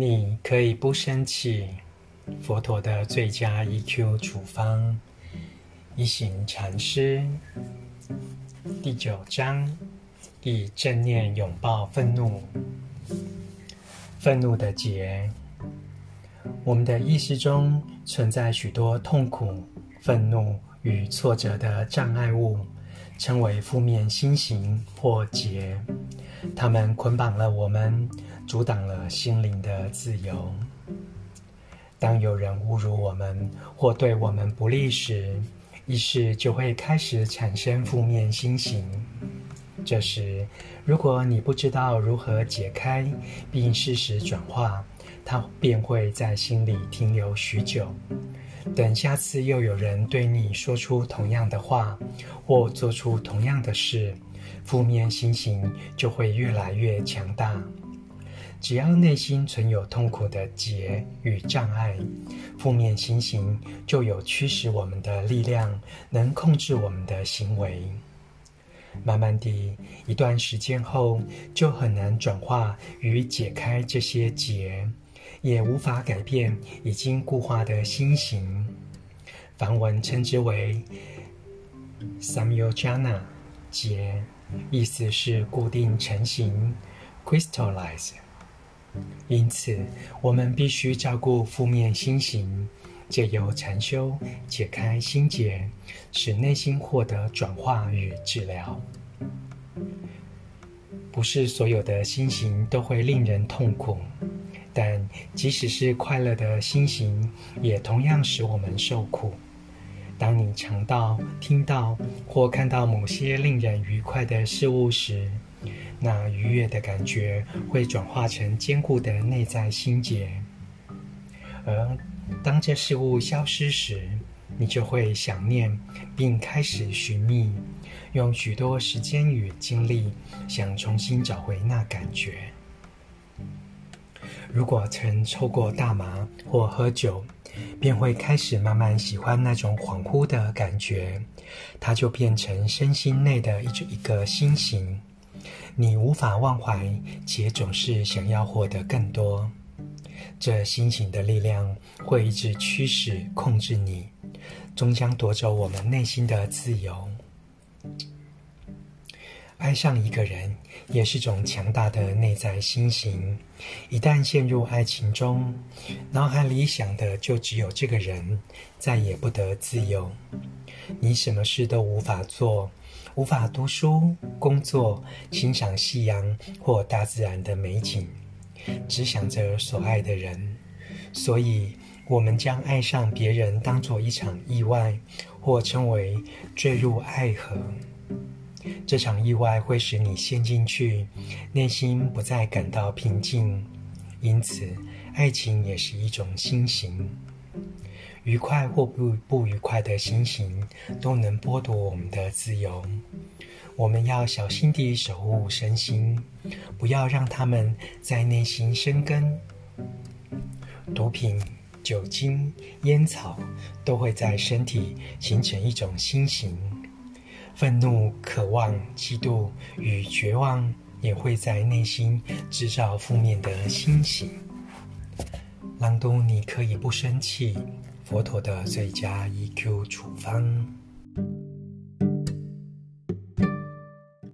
你可以不生气，佛陀的最佳 EQ 处方，一行禅师，第九章，以正念拥抱愤怒。愤怒的结，我们的意识中存在许多痛苦、愤怒与挫折的障碍物，称为负面心型或结。它们捆绑了我们。阻挡了心灵的自由。当有人侮辱我们或对我们不利时，意识就会开始产生负面心情。这时，如果你不知道如何解开并适时转化，它便会在心里停留许久。等下次又有人对你说出同样的话或做出同样的事，负面心情就会越来越强大。只要内心存有痛苦的结与障碍，负面心型就有驱使我们的力量，能控制我们的行为。慢慢地，一段时间后，就很难转化与解开这些结，也无法改变已经固化的心型。梵文称之为 “samyojana” 结，意思是固定成型 （crystallize）。因此，我们必须照顾负面心型，借由禅修解开心结，使内心获得转化与治疗。不是所有的心型都会令人痛苦，但即使是快乐的心型，也同样使我们受苦。当你尝到、听到或看到某些令人愉快的事物时，那愉悦的感觉会转化成坚固的内在心结，而当这事物消失时，你就会想念，并开始寻觅，用许多时间与精力想重新找回那感觉。如果曾抽过大麻或喝酒，便会开始慢慢喜欢那种恍惚的感觉，它就变成身心内的一种一个心型。你无法忘怀，且总是想要获得更多。这心情的力量会一直驱使、控制你，终将夺走我们内心的自由。爱上一个人也是种强大的内在心型。一旦陷入爱情中，脑海里想的就只有这个人，再也不得自由。你什么事都无法做。无法读书、工作、欣赏夕阳或大自然的美景，只想着所爱的人。所以，我们将爱上别人当作一场意外，或称为坠入爱河。这场意外会使你陷进去，内心不再感到平静。因此，爱情也是一种心型。愉快或不不愉快的心情，都能剥夺我们的自由。我们要小心地守护身心，不要让他们在内心生根。毒品、酒精、烟草都会在身体形成一种心型。愤怒、渴望、嫉妒与绝望也会在内心制造负面的心情。朗读，你可以不生气。佛陀的最佳 EQ 处方。